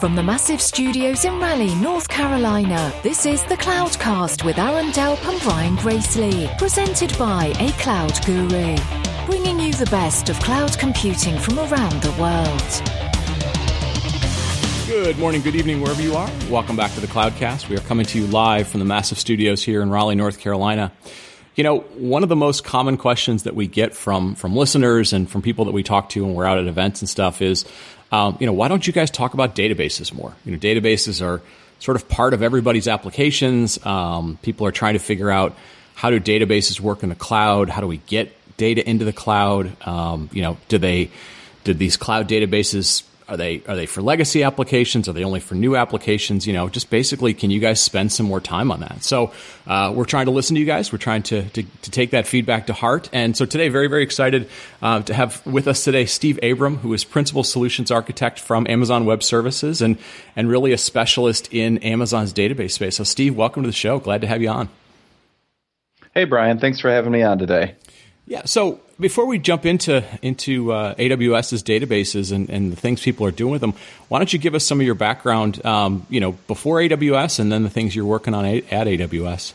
From the massive studios in Raleigh, North Carolina, this is the Cloudcast with Aaron Delp and Brian Gracely, presented by A Cloud Guru, bringing you the best of cloud computing from around the world. Good morning, good evening, wherever you are. Welcome back to the Cloudcast. We are coming to you live from the massive studios here in Raleigh, North Carolina. You know, one of the most common questions that we get from from listeners and from people that we talk to when we're out at events and stuff is, um, you know, why don't you guys talk about databases more? You know, databases are sort of part of everybody's applications. Um, people are trying to figure out how do databases work in the cloud? How do we get data into the cloud? Um, you know, do they did these cloud databases are they are they for legacy applications? Are they only for new applications? You know, just basically, can you guys spend some more time on that? So uh, we're trying to listen to you guys. We're trying to, to, to take that feedback to heart. And so today, very very excited uh, to have with us today Steve Abraham, who is principal solutions architect from Amazon Web Services and and really a specialist in Amazon's database space. So Steve, welcome to the show. Glad to have you on. Hey Brian, thanks for having me on today. Yeah. So before we jump into into uh, AWS's databases and, and the things people are doing with them, why don't you give us some of your background? Um, you know, before AWS, and then the things you're working on at AWS.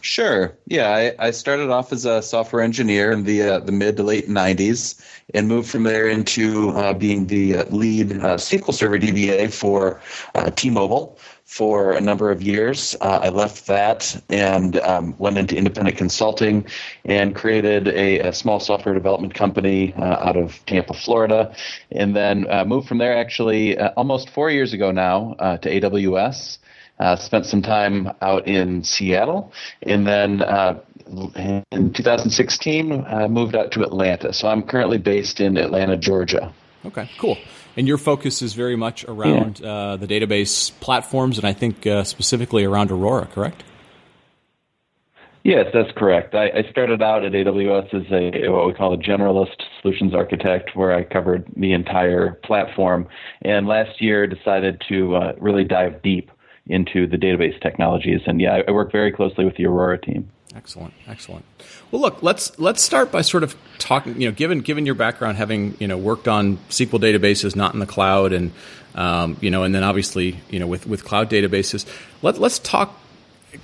Sure. Yeah, I, I started off as a software engineer in the uh, the mid to late '90s, and moved from there into uh, being the uh, lead uh, SQL Server DBA for uh, T-Mobile for a number of years. Uh, I left that and um, went into independent consulting and created a, a small software development company uh, out of Tampa, Florida, and then uh, moved from there actually uh, almost four years ago now uh, to AWS. Uh, spent some time out in Seattle, and then in 2016 moved out to Atlanta. So I'm currently based in Atlanta, Georgia. Okay, cool. And your focus is very much around yeah. uh, the database platforms, and I think uh, specifically around Aurora, correct? Yes, that's correct. I, I, started out at AWS as a what we call a generalist solutions architect, where I covered the entire platform, and last year decided to uh, really dive deep into the database technologies. And yeah, I, I work very closely with the Aurora team. Excellent, excellent. Well, look, let's let's start by sort of talking. You know, given given your background, having you know worked on SQL databases, not in the cloud, and um, you know, and then obviously you know with with cloud databases, let let's talk.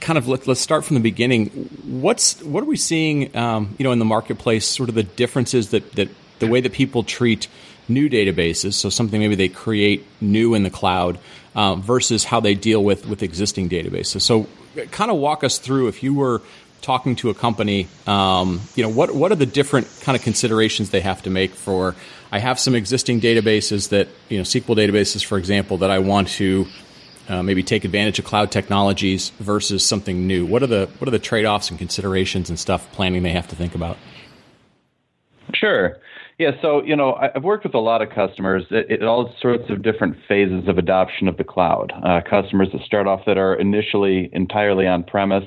Kind of let, let's start from the beginning. What's what are we seeing? Um, you know, in the marketplace, sort of the differences that that the way that people treat new databases, so something maybe they create new in the cloud, uh, versus how they deal with with existing databases. So, kind of walk us through if you were talking to a company, um, you know, what what are the different kind of considerations they have to make for? I have some existing databases that you know SQL databases, for example, that I want to uh, maybe take advantage of cloud technologies versus something new. What are the what are the trade offs and considerations and stuff planning they have to think about? Sure. Yeah, so you know, I've worked with a lot of customers at, all sorts of different phases of adoption of the cloud. Uh, customers that start off that are initially entirely on premise,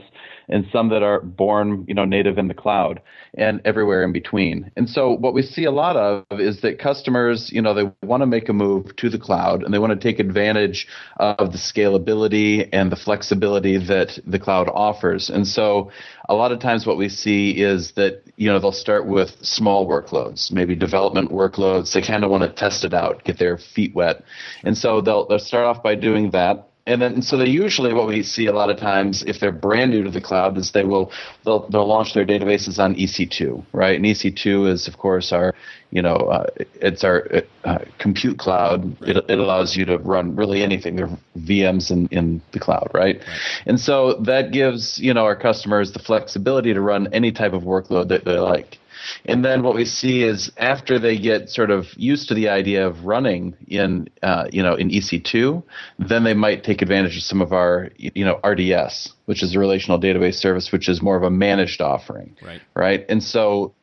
and some that are born, you know, native in the cloud and everywhere in between. And so what we see a lot of is that customers, you know, they want to make a move to the cloud and they want to take advantage of the scalability and the flexibility that the cloud offers. And so a lot of times what we see is that, you know, they'll start with small workloads, maybe development workloads. They kind of want to test it out, get their feet wet. And so they'll, they'll start off by doing that and then so they usually what we see a lot of times if they're brand new to the cloud is they will they'll they'll launch their databases on EC2 right? And EC2 is of course our you know uh, it's our uh, compute cloud. It, it allows you to run really anything. There are VMs in in the cloud right? right. And so that gives you know our customers the flexibility to run any type of workload that they like and then what we see is after they get sort of used to the idea of running in, uh, you know, in EC2, then they might take advantage of some of our, you know, RDS, which is a relational database service, which is more of a managed offering. Right. Right. And so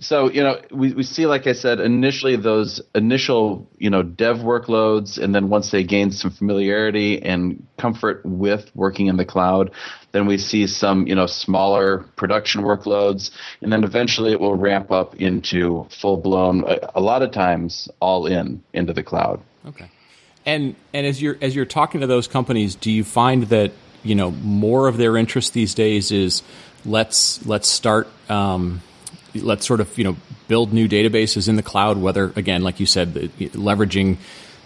so you know we, we see like i said initially those initial you know dev workloads and then once they gain some familiarity and comfort with working in the cloud then we see some you know smaller production workloads and then eventually it will ramp up into full blown a, lot of times all in into the cloud. Okay. And and as you're as you're talking to those companies do you find that you know more of their interest these days is let's let's start um, let's sort of you know build new databases in the cloud. Whether again, like you said, leveraging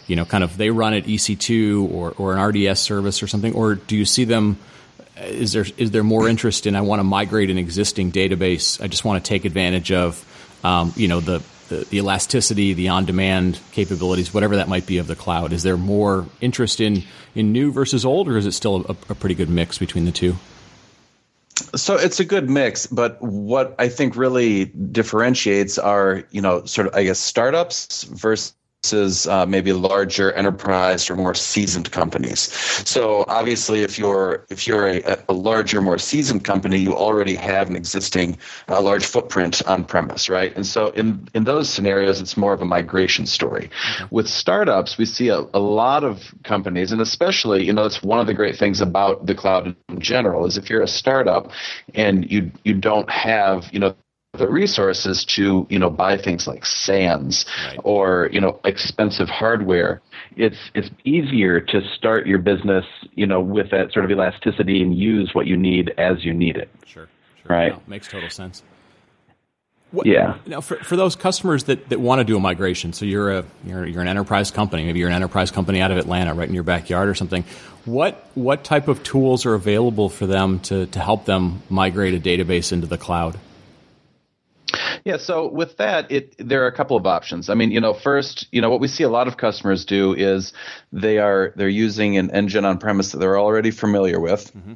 you know kind of they run at EC2 or or an RDS service or something, or do you see them? Is there is there more interest in I want to migrate an existing database? I just want to take advantage of um, you know the the, the elasticity, the on-demand capabilities, whatever that might be of the cloud? Is there more interest in in new versus old, or is it still a, a pretty good mix between the two? So it's a good mix, but what I think really differentiates are, you know, sort of I guess startups versus versus uh, maybe larger enterprise or more seasoned companies. So obviously, if you're if you're a, a larger, more seasoned company, you already have an existing uh, large footprint on premise, right? And so in in those scenarios, it's more of a migration story. With startups, we see a, a lot of companies, and especially you know it's one of the great things about the cloud in general is if you're a startup and you you don't have you know the resources to you know buy things like SANs right. or you know expensive hardware it's it's easier to start your business you know with that sort of elasticity and use what you need as you need it sure, sure. right no, makes total sense what, yeah. Now, for, for those customers that, that want to do a migration, so you're a you're, you're an enterprise company, maybe you're an enterprise company out of Atlanta, right in your backyard or something. What what type of tools are available for them to to help them migrate a database into the cloud? Yeah, so with that, it there are a couple of options. I mean, you know, first, you know, what we see a lot of customers do is they are they're using an engine on premise that they're already familiar with. Mm-hmm.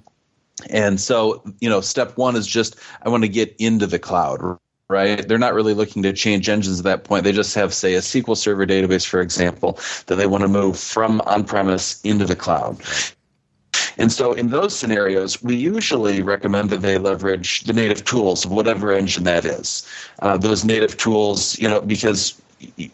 And so, you know, step 1 is just I want to get into the cloud, right? They're not really looking to change engines at that point. They just have, say, a SQL Server database, for example, that they want to move from on premise into the cloud. And so in those scenarios, we usually recommend that they leverage the native tools of whatever engine that is. Uh, those native tools, you know, because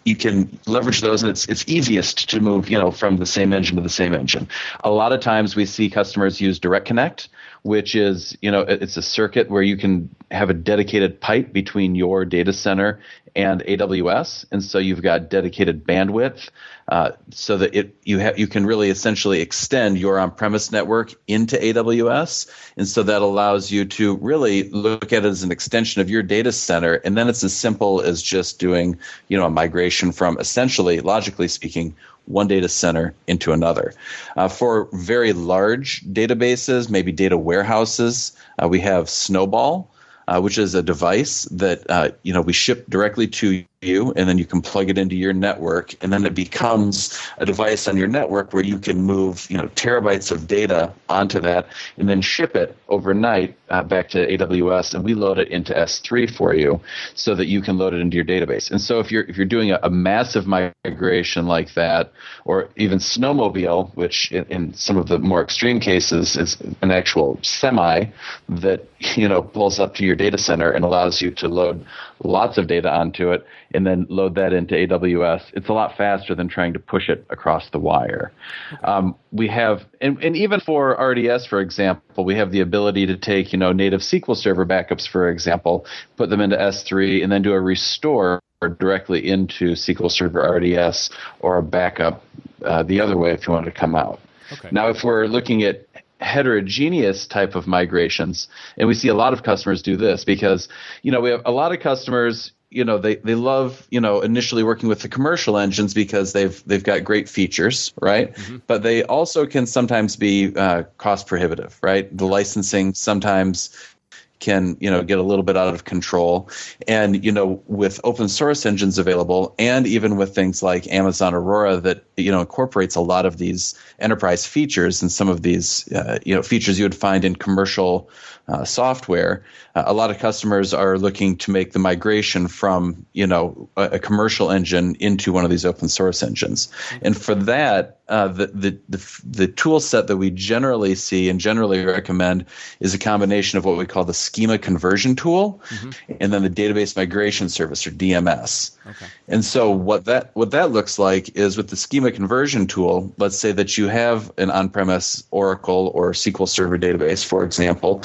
you can leverage those and it's it's easiest to move you know from the same engine to the same engine a lot of times we see customers use direct connect which is you know it's a circuit where you can have a dedicated pipe between your data center and AWS, and so you've got dedicated bandwidth, uh, so that it you have you can really essentially extend your on-premise network into AWS, and so that allows you to really look at it as an extension of your data center, and then it's as simple as just doing you know a migration from essentially, logically speaking, one data center into another. Uh, for very large databases, maybe data warehouses, uh, we have Snowball, uh, which is a device that uh, you know we ship directly to you, and then you can plug it into your network, and then it becomes a device on your network where you can move you know terabytes of data onto that, and then ship it overnight uh, back to AWS, and we load it into S3 for you, so that you can load it into your database. And so if you're if you're doing a, a massive migration like that, or even Snowmobile, which in, in some of the more extreme cases is an actual semi that you know pulls up to your data center and allows you to load lots of data onto it and then load that into AWS. It's a lot faster than trying to push it across the wire. Um, we have, and, and even for RDS, for example, we have the ability to take, you know, native SQL Server backups, for example, put them into S3, and then do a restore directly into SQL Server RDS or a backup uh, the other way if you want to come out. Okay. Now, if we're looking at heterogeneous type of migrations and we see a lot of customers do this because you know we have a lot of customers you know they, they love you know initially working with the commercial engines because they've they've got great features right mm-hmm. but they also can sometimes be uh, cost prohibitive right the licensing sometimes can you know get a little bit out of control and you know with open source engines available and even with things like amazon aurora that you know incorporates a lot of these enterprise features and some of these uh, you know features you would find in commercial uh, software, uh, a lot of customers are looking to make the migration from you know a, a commercial engine into one of these open source engines. And for that, uh, the, the, the the tool set that we generally see and generally recommend is a combination of what we call the schema conversion tool, mm-hmm. and then the database migration service or DMS. Okay. And so what that what that looks like is with the schema conversion tool. Let's say that you have an on-premise Oracle or SQL Server database, for example,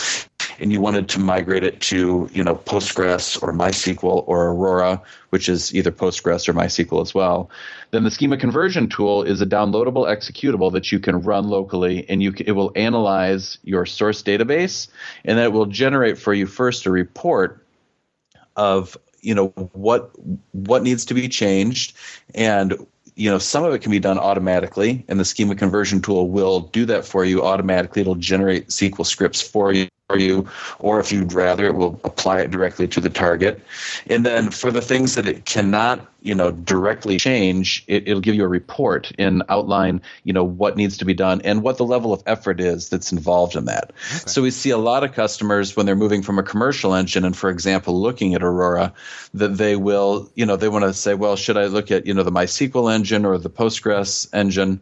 and you wanted to migrate it to, you know, Postgres or MySQL or Aurora, which is either Postgres or MySQL as well, then the schema conversion tool is a downloadable executable that you can run locally, and you can, it will analyze your source database, and then it will generate for you first a report of you know what what needs to be changed and you know some of it can be done automatically and the schema conversion tool will do that for you automatically. It'll generate sql scripts for you for you, or if you'd rather, it will apply it directly to the target. And then for the things that it cannot, you know, directly change, it, will give you a report and outline, you know, what needs to be done and what the level of effort is that's involved in that. Okay. So we see a lot of customers when they're moving from a commercial engine and, for example, looking at Aurora, that they will, you know, they want to say, well, should I look at, you know, the MySQL engine or the Postgres engine?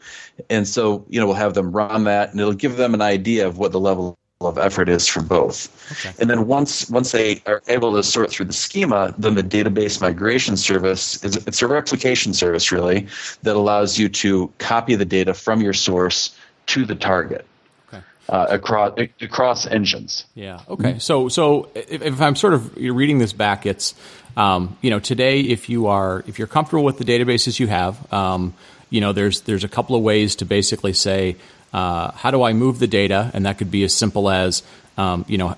And so, you know, we'll have them run that and it'll give them an idea of what the level of effort is for both. Okay. And then once once they are able to sort through the schema, then the database migration service is it's a replication service really that allows you to copy the data from your source to the target. Uh, across across engines. Yeah. Okay. So so if, if I'm sort of reading this back, it's um, you know today if you are if you're comfortable with the databases you have, um, you know there's there's a couple of ways to basically say uh, how do I move the data? And that could be as simple as, um, you know,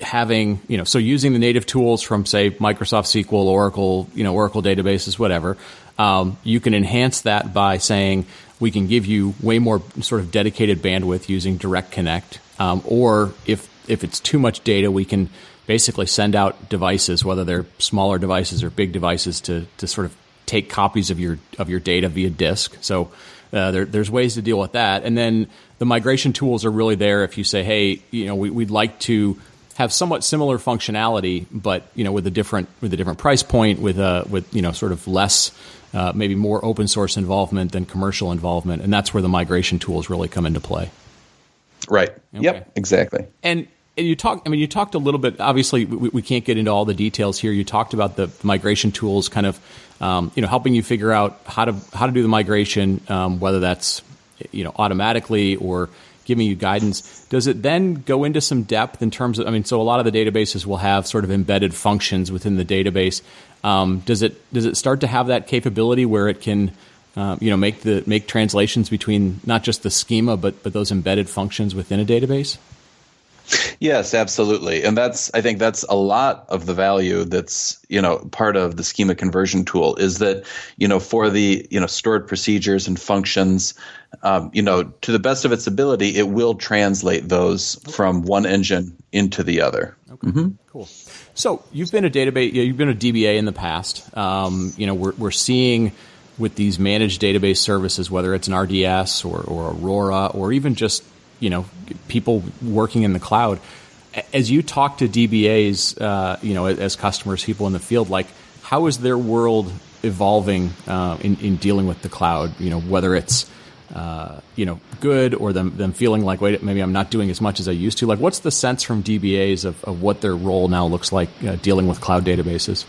having, you know, so using the native tools from, say, Microsoft SQL, Oracle, you know, Oracle databases, whatever. Um, you can enhance that by saying we can give you way more sort of dedicated bandwidth using Direct Connect. Um, or if if it's too much data, we can basically send out devices, whether they're smaller devices or big devices, to to sort of take copies of your of your data via disk. So uh, there, there's ways to deal with that, and then the migration tools are really there if you say, hey, you know, we, we'd like to have somewhat similar functionality, but you know, with a different with a different price point, with a with you know, sort of less. Uh, maybe more open source involvement than commercial involvement, and that's where the migration tools really come into play. Right. Okay. Yep. Exactly. And and you talked. I mean, you talked a little bit. Obviously, we, we, can't get into all the details here. You talked about the migration tools, kind of, um, you know, helping you figure out how to how to do the migration, um, whether that's you know automatically or giving you guidance. Does it then go into some depth in terms of? I mean, so a lot of the databases will have sort of embedded functions within the database. Um, does it does it start to have that capability where it can uh, you know make the make translations between not just the schema but but those embedded functions within a database? Yes, absolutely. And that's I think that's a lot of the value that's, you know, part of the schema conversion tool is that, you know, for the, you know, stored procedures and functions, um, you know, to the best of its ability, it will translate those okay. from one engine into the other. Okay. Mm-hmm. Cool. So you've been a database, you've been a DBA in the past. Um, you know, we're, we're seeing with these managed database services, whether it's an RDS or, or Aurora or even just you know people working in the cloud. As you talk to DBAs, uh, you know, as customers, people in the field, like how is their world evolving uh, in, in dealing with the cloud? You know, whether it's uh, you know good or them them feeling like wait maybe I'm not doing as much as I used to. Like, what's the sense from DBAs of, of what their role now looks like uh, dealing with cloud databases?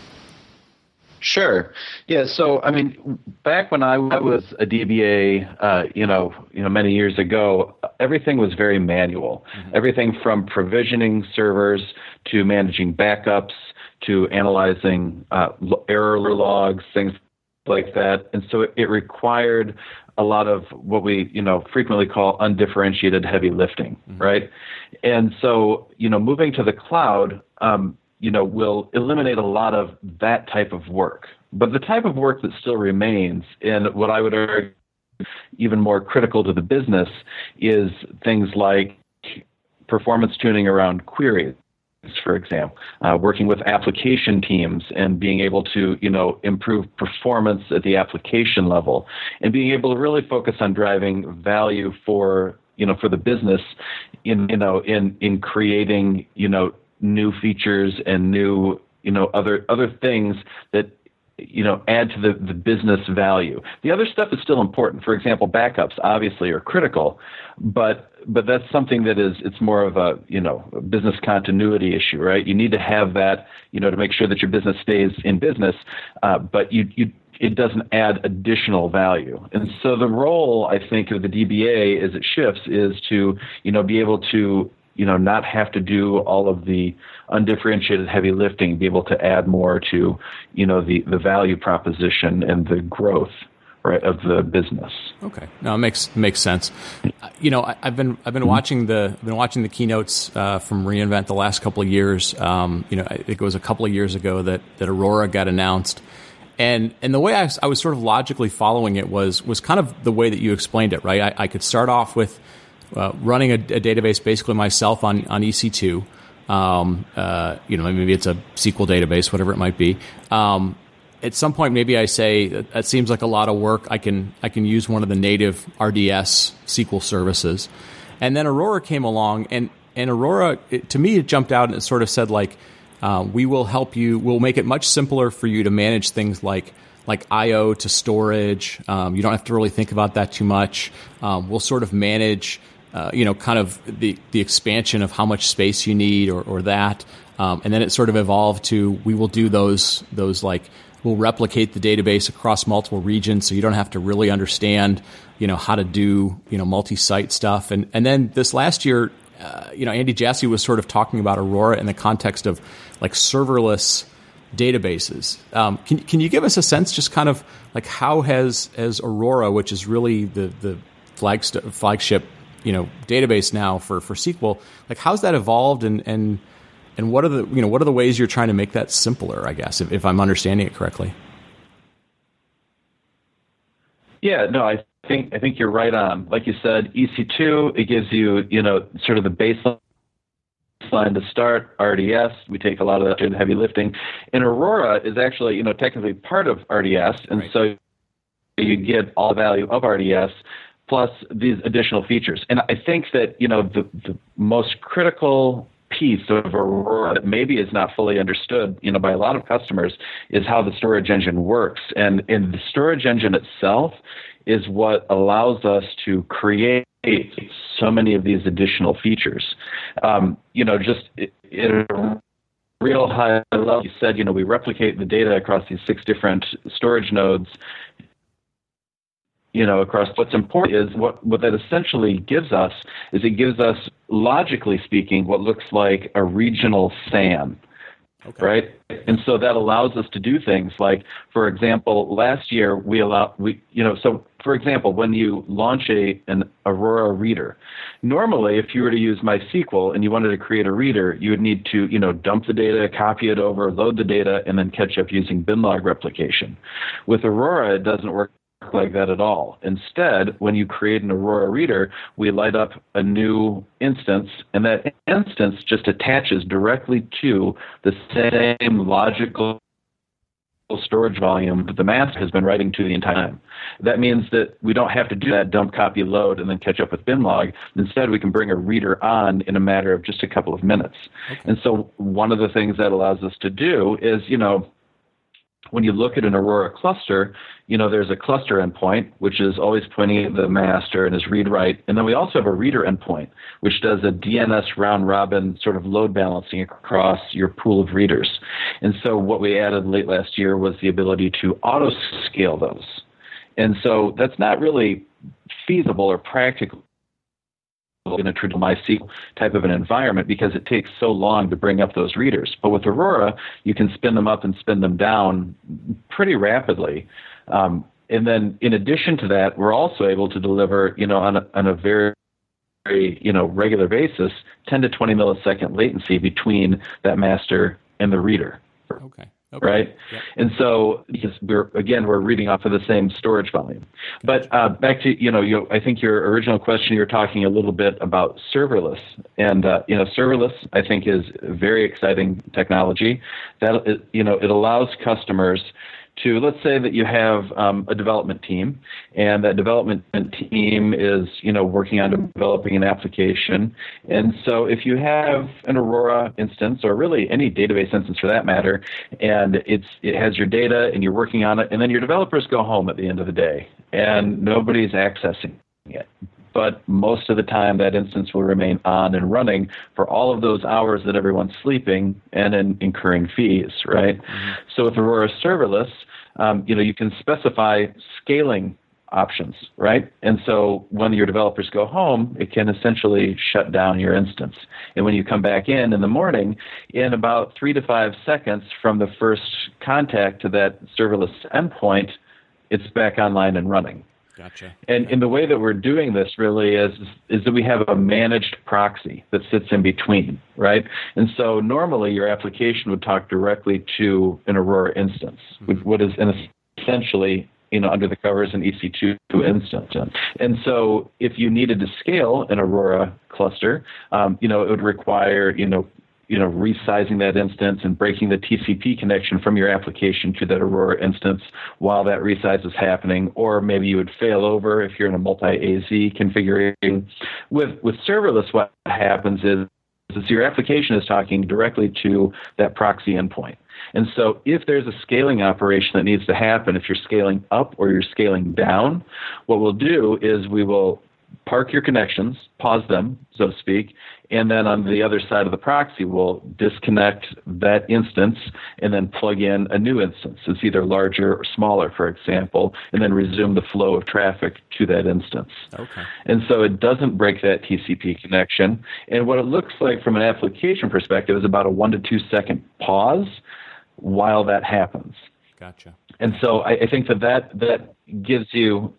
Sure. Yeah. So, I mean, back when I was a DBA, uh, you know, you know, many years ago, everything was very manual. Mm-hmm. Everything from provisioning servers to managing backups to analyzing uh, error logs, things like that. And so it, it required a lot of what we, you know, frequently call undifferentiated heavy lifting, mm-hmm. right? And so, you know, moving to the cloud, um, you know, will eliminate a lot of that type of work. But the type of work that still remains, and what I would argue even more critical to the business, is things like performance tuning around queries for example, uh, working with application teams and being able to, you know, improve performance at the application level, and being able to really focus on driving value for, you know, for the business, in, you know, in in creating, you know, new features and new you know other other things that you know add to the, the business value. The other stuff is still important. For example backups obviously are critical but but that's something that is it's more of a you know a business continuity issue right? You need to have that you know to make sure that your business stays in business uh, but you you it doesn't add additional value. And so the role I think of the DBA as it shifts is to, you know, be able to you know, not have to do all of the undifferentiated heavy lifting, be able to add more to, you know, the, the value proposition and the growth, right of the business. Okay, no, it makes makes sense. You know, I, have been I've been mm-hmm. watching the I've been watching the keynotes uh, from reInvent the last couple of years. Um, you know, I think it was a couple of years ago that that Aurora got announced, and and the way I, I was sort of logically following it was was kind of the way that you explained it. Right, I, I could start off with uh, running a, a, database basically myself on on EC2. Um, uh, you know, maybe it's a SQL database, whatever it might be. Um, at some point, maybe I say that, that seems like a lot of work. I can I can use one of the native RDS SQL services, and then Aurora came along, and and Aurora it, to me it jumped out and it sort of said like, uh, we will help you. We'll make it much simpler for you to manage things like like I/O to storage. Um, you don't have to really think about that too much. Um, we'll sort of manage uh, you know, kind of the, the expansion of how much space you need or, or that. Um, and then it sort of evolved to we will do those those like we'll replicate the database across multiple regions so you don't have to really understand you know how to do you know multi-site stuff and and then this last year uh, you know Andy Jassy was sort of talking about Aurora in the context of like serverless databases um, can, can you give us a sense just kind of like how has has Aurora which is really the the flagship you know database now for for SQL. Like, how's that evolved, and and and what are the you know what are the ways you're trying to make that simpler? I guess if, if I'm understanding it correctly. Yeah, no, I think I think you're right on. Like you said, EC2 it gives you you know sort of the baseline line to start RDS. We take a lot of that heavy lifting, and Aurora is actually you know technically part of RDS, and right. so you get all the value of RDS plus these additional features. And I think that you know the, the most critical piece of Aurora that maybe is not fully understood, you know, by a lot of customers is how the storage engine works. And, and the storage engine itself is what allows us to create so many of these additional features. Um, you know, just in a real high level, you said, you know, we replicate the data across these six different storage nodes you know, across what's important is what, what that essentially gives us is it gives us, logically speaking, what looks like a regional SAN. Okay. Right, and so that allows us to do things like, for example, last year we allow we you know so for example when you launch a an Aurora reader, normally if you were to use MySQL and you wanted to create a reader, you would need to you know dump the data, copy it over, load the data, and then catch up using binlog replication. With Aurora, it doesn't work like that at all. Instead, when you create an Aurora reader, we light up a new instance, and that instance just attaches directly to the same logical storage volume that the master has been writing to the entire time. That means that we don't have to do that dump copy load and then catch up with binlog. Instead, we can bring a reader on in a matter of just a couple of minutes. Okay. And so one of the things that allows us to do is, you know, when you look at an Aurora cluster, you know, there's a cluster endpoint, which is always pointing at the master and is read write. And then we also have a reader endpoint, which does a DNS round robin sort of load balancing across your pool of readers. And so what we added late last year was the ability to auto scale those. And so that's not really feasible or practical in a traditional MySQL type of an environment because it takes so long to bring up those readers. But with Aurora, you can spin them up and spin them down pretty rapidly. Um, and then in addition to that, we're also able to deliver, you know, on a, on a very you know regular basis 10 to 20 millisecond latency between that master and the reader okay Okay. Right. Yep. And so because we're again we're reading off of the same storage volume. But uh, back to you know you I think your original question you're talking a little bit about serverless and uh, you know serverless I think is very exciting technology that you know it allows customers to let's say that you have um, a development team and that development team is you know working on developing an application. And so if you have an aurora instance or really any database instance for that matter and it's it has your data and you're working on it and then your developers go home at the end of the day and nobody's accessing it but most of the time that instance will remain on and running for all of those hours that everyone's sleeping and in incurring fees, right? Mm-hmm. So with Aurora Serverless, um, you know, you can specify scaling options, right? And so when your developers go home, it can essentially shut down your instance. And when you come back in in the morning, in about three to five seconds from the first contact to that serverless endpoint, it's back online and running. Gotcha. And in the way that we're doing this really is is that we have a managed proxy that sits in between, right? And so normally your application would talk directly to an Aurora instance, mm-hmm. what is essentially you know, under the covers an EC2 instance. And so if you needed to scale an Aurora cluster, um, you know, it would require, you know, you know, resizing that instance and breaking the TCP connection from your application to that Aurora instance while that resize is happening, or maybe you would fail over if you're in a multi-AZ configuration. With with serverless, what happens is, is your application is talking directly to that proxy endpoint. And so if there's a scaling operation that needs to happen, if you're scaling up or you're scaling down, what we'll do is we will park your connections, pause them, so to speak, and then on the other side of the proxy, we'll disconnect that instance and then plug in a new instance. It's either larger or smaller, for example, and then resume the flow of traffic to that instance. Okay. And so it doesn't break that TCP connection. And what it looks like from an application perspective is about a one to two second pause while that happens. Gotcha. And so I, I think that, that that gives you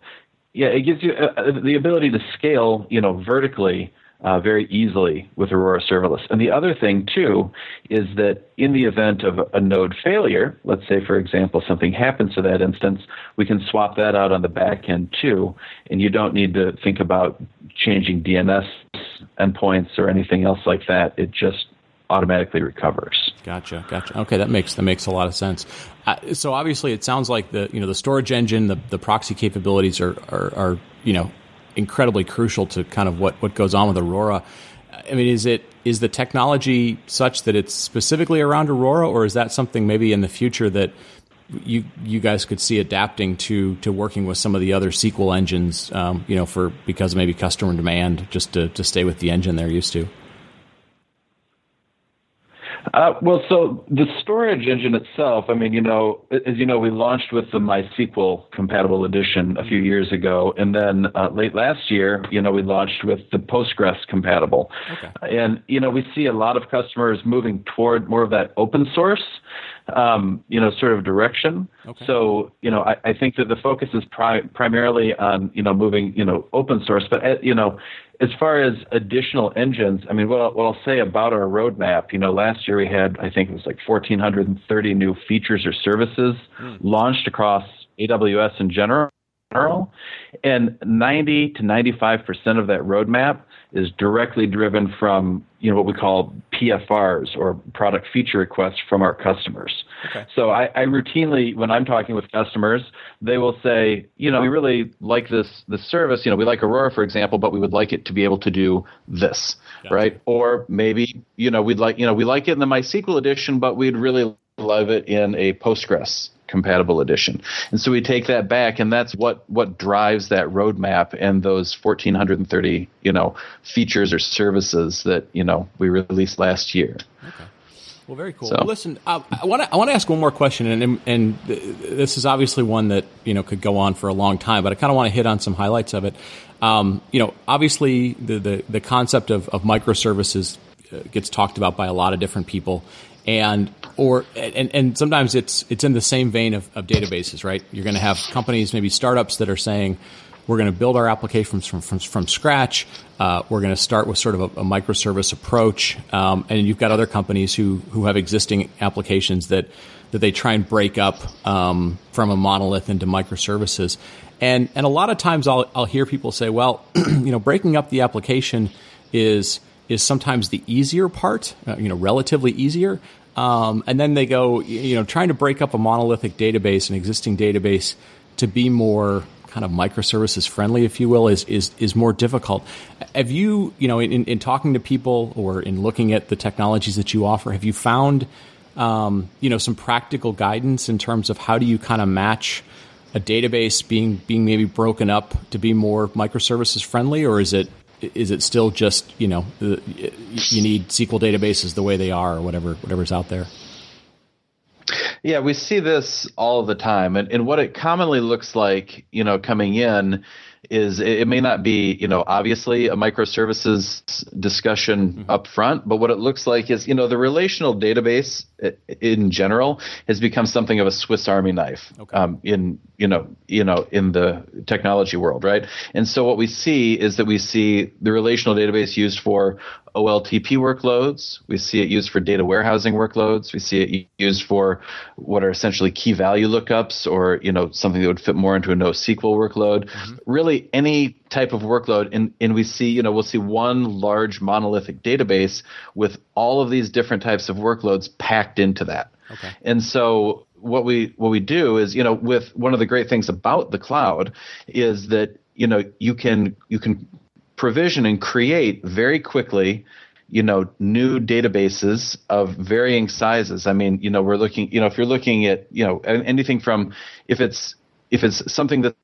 yeah, it gives you uh, the ability to scale, you know, vertically uh, very easily with Aurora Serverless. And the other thing too is that in the event of a node failure, let's say for example something happens to that instance, we can swap that out on the back end too, and you don't need to think about changing DNS endpoints or anything else like that. It just automatically recovers. Gotcha, gotcha. Okay, that makes that makes a lot of sense. Uh, so obviously, it sounds like the you know the storage engine, the the proxy capabilities are are, are you know incredibly crucial to kind of what what goes on with Aurora. I mean, is it is the technology such that it's specifically around Aurora, or is that something maybe in the future that you you guys could see adapting to to working with some of the other SQL engines, um, you know, for because maybe customer demand, just to to stay with the engine they're used to. Uh, well, so the storage engine itself, I mean, you know, as you know, we launched with the MySQL compatible edition a few years ago, and then uh, late last year, you know, we launched with the Postgres compatible. Okay. And you know, we see a lot of customers moving toward more of that open source, um, you know, sort of direction. Okay. So, you know, I, I think that the focus is pri- primarily on, you know, moving, you know, open source, but uh, you know as far as additional engines, I mean, what, what I'll say about our roadmap, you know, last year we had, I think it was like 1,430 new features or services mm. launched across AWS in general. And 90 to 95% of that roadmap is directly driven from you know what we call PFRs or product feature requests from our customers. Okay. So I, I, routinely, when I'm talking with customers, they will say, you know, we really like this this service. You know, we like Aurora, for example, but we would like it to be able to do this, gotcha. right? Or maybe you know we'd like you know we like it in the MySQL edition, but we'd really love it in a Postgres compatible edition. And so we take that back, and that's what what drives that roadmap and those 1,430 you know features or services that you know we released last year. Okay. Well, very cool. So, well, listen, uh, I want to I want to ask one more question, and and this is obviously one that you know could go on for a long time, but I kind of want to hit on some highlights of it. Um, you know, obviously the the, the concept of, of microservices uh, gets talked about by a lot of different people and or and, and sometimes it's it's in the same vein of, of databases, right? You're going to have companies, maybe startups, that are saying we're going to build our applications from from, from scratch. Uh, we're going to start with sort of a, a microservice approach, um, and you've got other companies who who have existing applications that that they try and break up um, from a monolith into microservices. And and a lot of times I'll I'll hear people say, well, you know, breaking up the application is is sometimes the easier part, uh, you know, relatively easier. Um, and then they go, you know, trying to break up a monolithic database, an existing database, to be more kind of microservices friendly, if you will, is is is more difficult. Have you, you know, in, in talking to people or in looking at the technologies that you offer, have you found, um, you know, some practical guidance in terms of how do you kind of match a database being being maybe broken up to be more microservices friendly, or is it is it still just you know you need SQL databases the way they are or whatever whatever's out there? Yeah, we see this all the time, and, and what it commonly looks like, you know, coming in is it, may not be you know obviously a microservices discussion mm-hmm. up front but what it looks like is you know the relational database in general has become something of a swiss army knife okay. um, in you know you know in the technology world right and so what we see is that we see the relational database used for OLTP workloads. We see it used for data warehousing workloads. We see it used for what are essentially key value lookups or, you know, something that would fit more into a NoSQL workload. Mm-hmm. Really any type of workload. And, and we see, you know, we'll see one large monolithic database with all of these different types of workloads packed into that. Okay. And so what we what we do is, you know, with one of the great things about the cloud is that, you know, you can you can provision and create very quickly you know new databases of varying sizes i mean you know we're looking you know if you're looking at you know anything from if it's if it's something that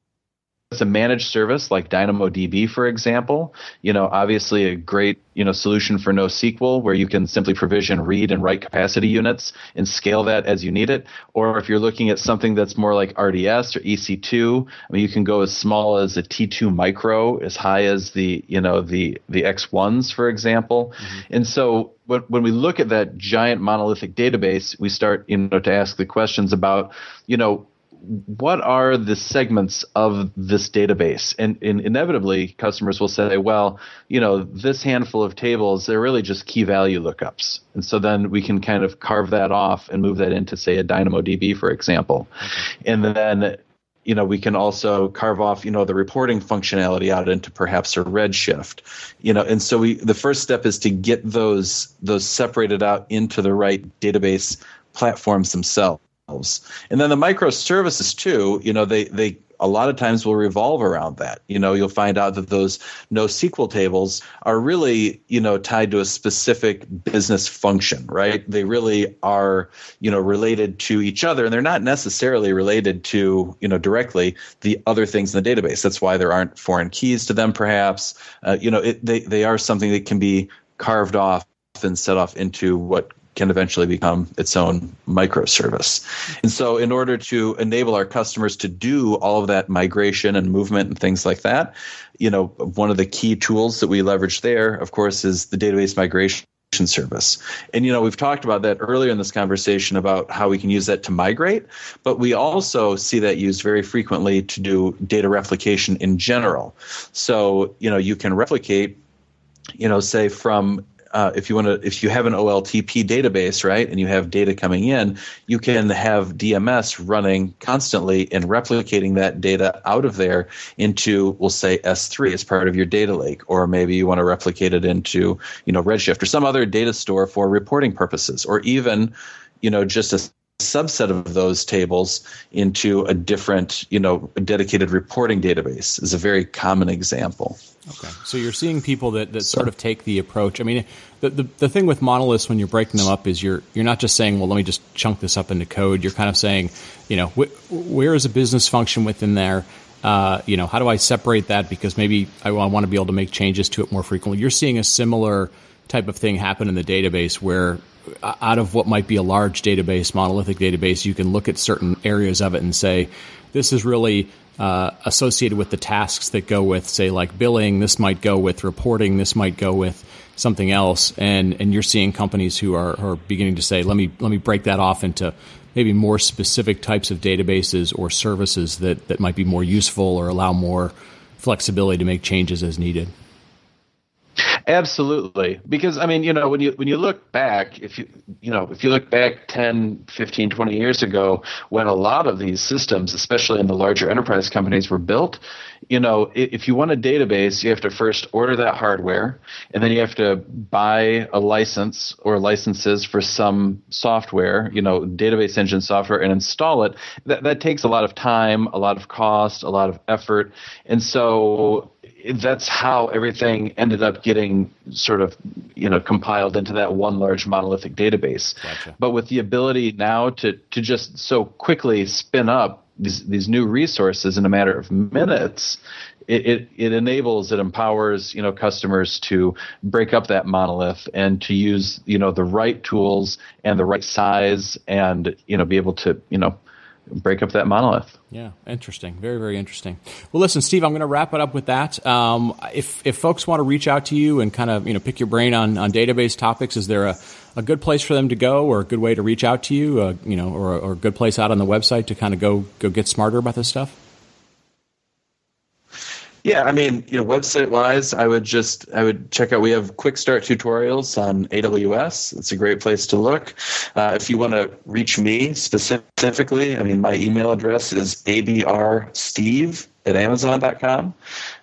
it's a managed service like DynamoDB, for example, you know, obviously a great, you know, solution for NoSQL where you can simply provision read and write capacity units and scale that as you need it. Or if you're looking at something that's more like RDS or EC2, I mean, you can go as small as a T2 micro, as high as the, you know, the the X1s, for example. Mm-hmm. And so when we look at that giant monolithic database, we start, you know, to ask the questions about, you know, what are the segments of this database? And, and, inevitably, customers will say, well, you know, this handful of tables, they're really just key value lookups. And so then we can kind of carve that off and move that into, say, a DynamoDB, for example. Mm-hmm. And then, you know, we can also carve off, you know, the reporting functionality out into perhaps a Redshift, you know, and so we, the first step is to get those, those separated out into the right database platforms themselves. And then the microservices too, you know, they they a lot of times will revolve around that. You know, you'll find out that those NoSQL tables are really, you know, tied to a specific business function, right? They really are, you know, related to each other and they're not necessarily related to, you know, directly the other things in the database. That's why there aren't foreign keys to them, perhaps. Uh, you know, it, they, they are something that can be carved off and set off into what can eventually become its own microservice. And so, in order to enable our customers to do all of that migration and movement and things like that, you know, one of the key tools that we leverage there, of course, is the database migration service. And you know, we've talked about that earlier in this conversation about how we can use that to migrate, but we also see that used very frequently to do data replication in general. So, you know, you can replicate you know, say from uh, if you want to, if you have an OLTP database, right, and you have data coming in, you can have DMS running constantly and replicating that data out of there into, we'll say S3 as part of your data lake, or maybe you want to replicate it into, you know, Redshift or some other data store for reporting purposes, or even, you know, just a subset of those tables into a different, you know, a dedicated reporting database is a very common example. Okay. So you're seeing people that, that so, sort of take the approach. I mean, the, the, the thing with monoliths when you're breaking them up is you're you're not just saying, well, let me just chunk this up into code. You're kind of saying, you know, wh- where is a business function within there? Uh, you know, how do I separate that because maybe I, I want to be able to make changes to it more frequently. You're seeing a similar type of thing happen in the database where uh, out of what might be a large database, monolithic database, you can look at certain areas of it and say, this is really uh, associated with the tasks that go with, say, like billing. This might go with reporting. This might go with something else. And and you're seeing companies who are, are beginning to say, let me let me break that off into maybe more specific types of databases or services that that might be more useful or allow more flexibility to make changes as needed. Absolutely. Because I mean, you know, when you when you look back, if you you know, if you look back 10, 15, 20 years ago when a lot of these systems, especially in the larger enterprise companies were built, you know, if you want a database, you have to first order that hardware and then you have to buy a license or licenses for some software, you know, database engine software and install it. That that takes a lot of time, a lot of cost, a lot of effort. And so that's how everything ended up getting sort of you know compiled into that one large monolithic database gotcha. but with the ability now to to just so quickly spin up these these new resources in a matter of minutes it, it, it enables it empowers you know customers to break up that monolith and to use you know the right tools and the right size and you know be able to you know break up that monolith. Yeah, interesting. Very, very interesting. Well, listen, Steve, I'm going to wrap it up with that. Um, if if folks want to reach out to you and kind of you know pick your brain on, on database topics, is there a, a good place for them to go, or a good way to reach out to you, uh, you know, or, or a good place out on the website to kind of go go get smarter about this stuff? Yeah, I mean, you know, website wise, I would just I would check out. We have quick start tutorials on AWS. It's a great place to look. Uh, if you want to reach me specifically, I mean, my email address is abrsteve at amazon.com,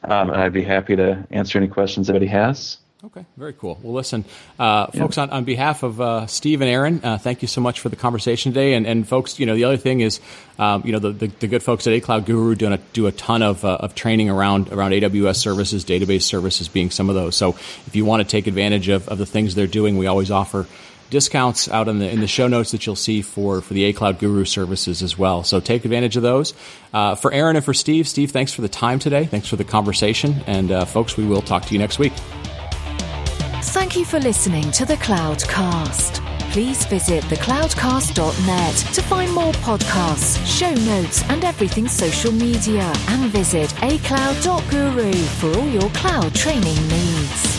um, and I'd be happy to answer any questions anybody has. Okay, very cool. Well, listen, uh, yeah. folks, on, on behalf of uh, Steve and Aaron, uh, thank you so much for the conversation today. And, and folks, you know, the other thing is, um, you know, the, the, the, good folks at A Cloud Guru do a, do a ton of, uh, of training around around AWS services, database services being some of those. So if you want to take advantage of, of the things they're doing, we always offer discounts out in the in the show notes that you'll see for for the A Cloud Guru services as well. So take advantage of those. Uh, for Aaron and for Steve, Steve, thanks for the time today. Thanks for the conversation, and uh, folks, we will talk to you next week. Thank you for listening to the Cloudcast. Please visit thecloudcast.net to find more podcasts, show notes, and everything social media. And visit acloud.guru for all your cloud training needs.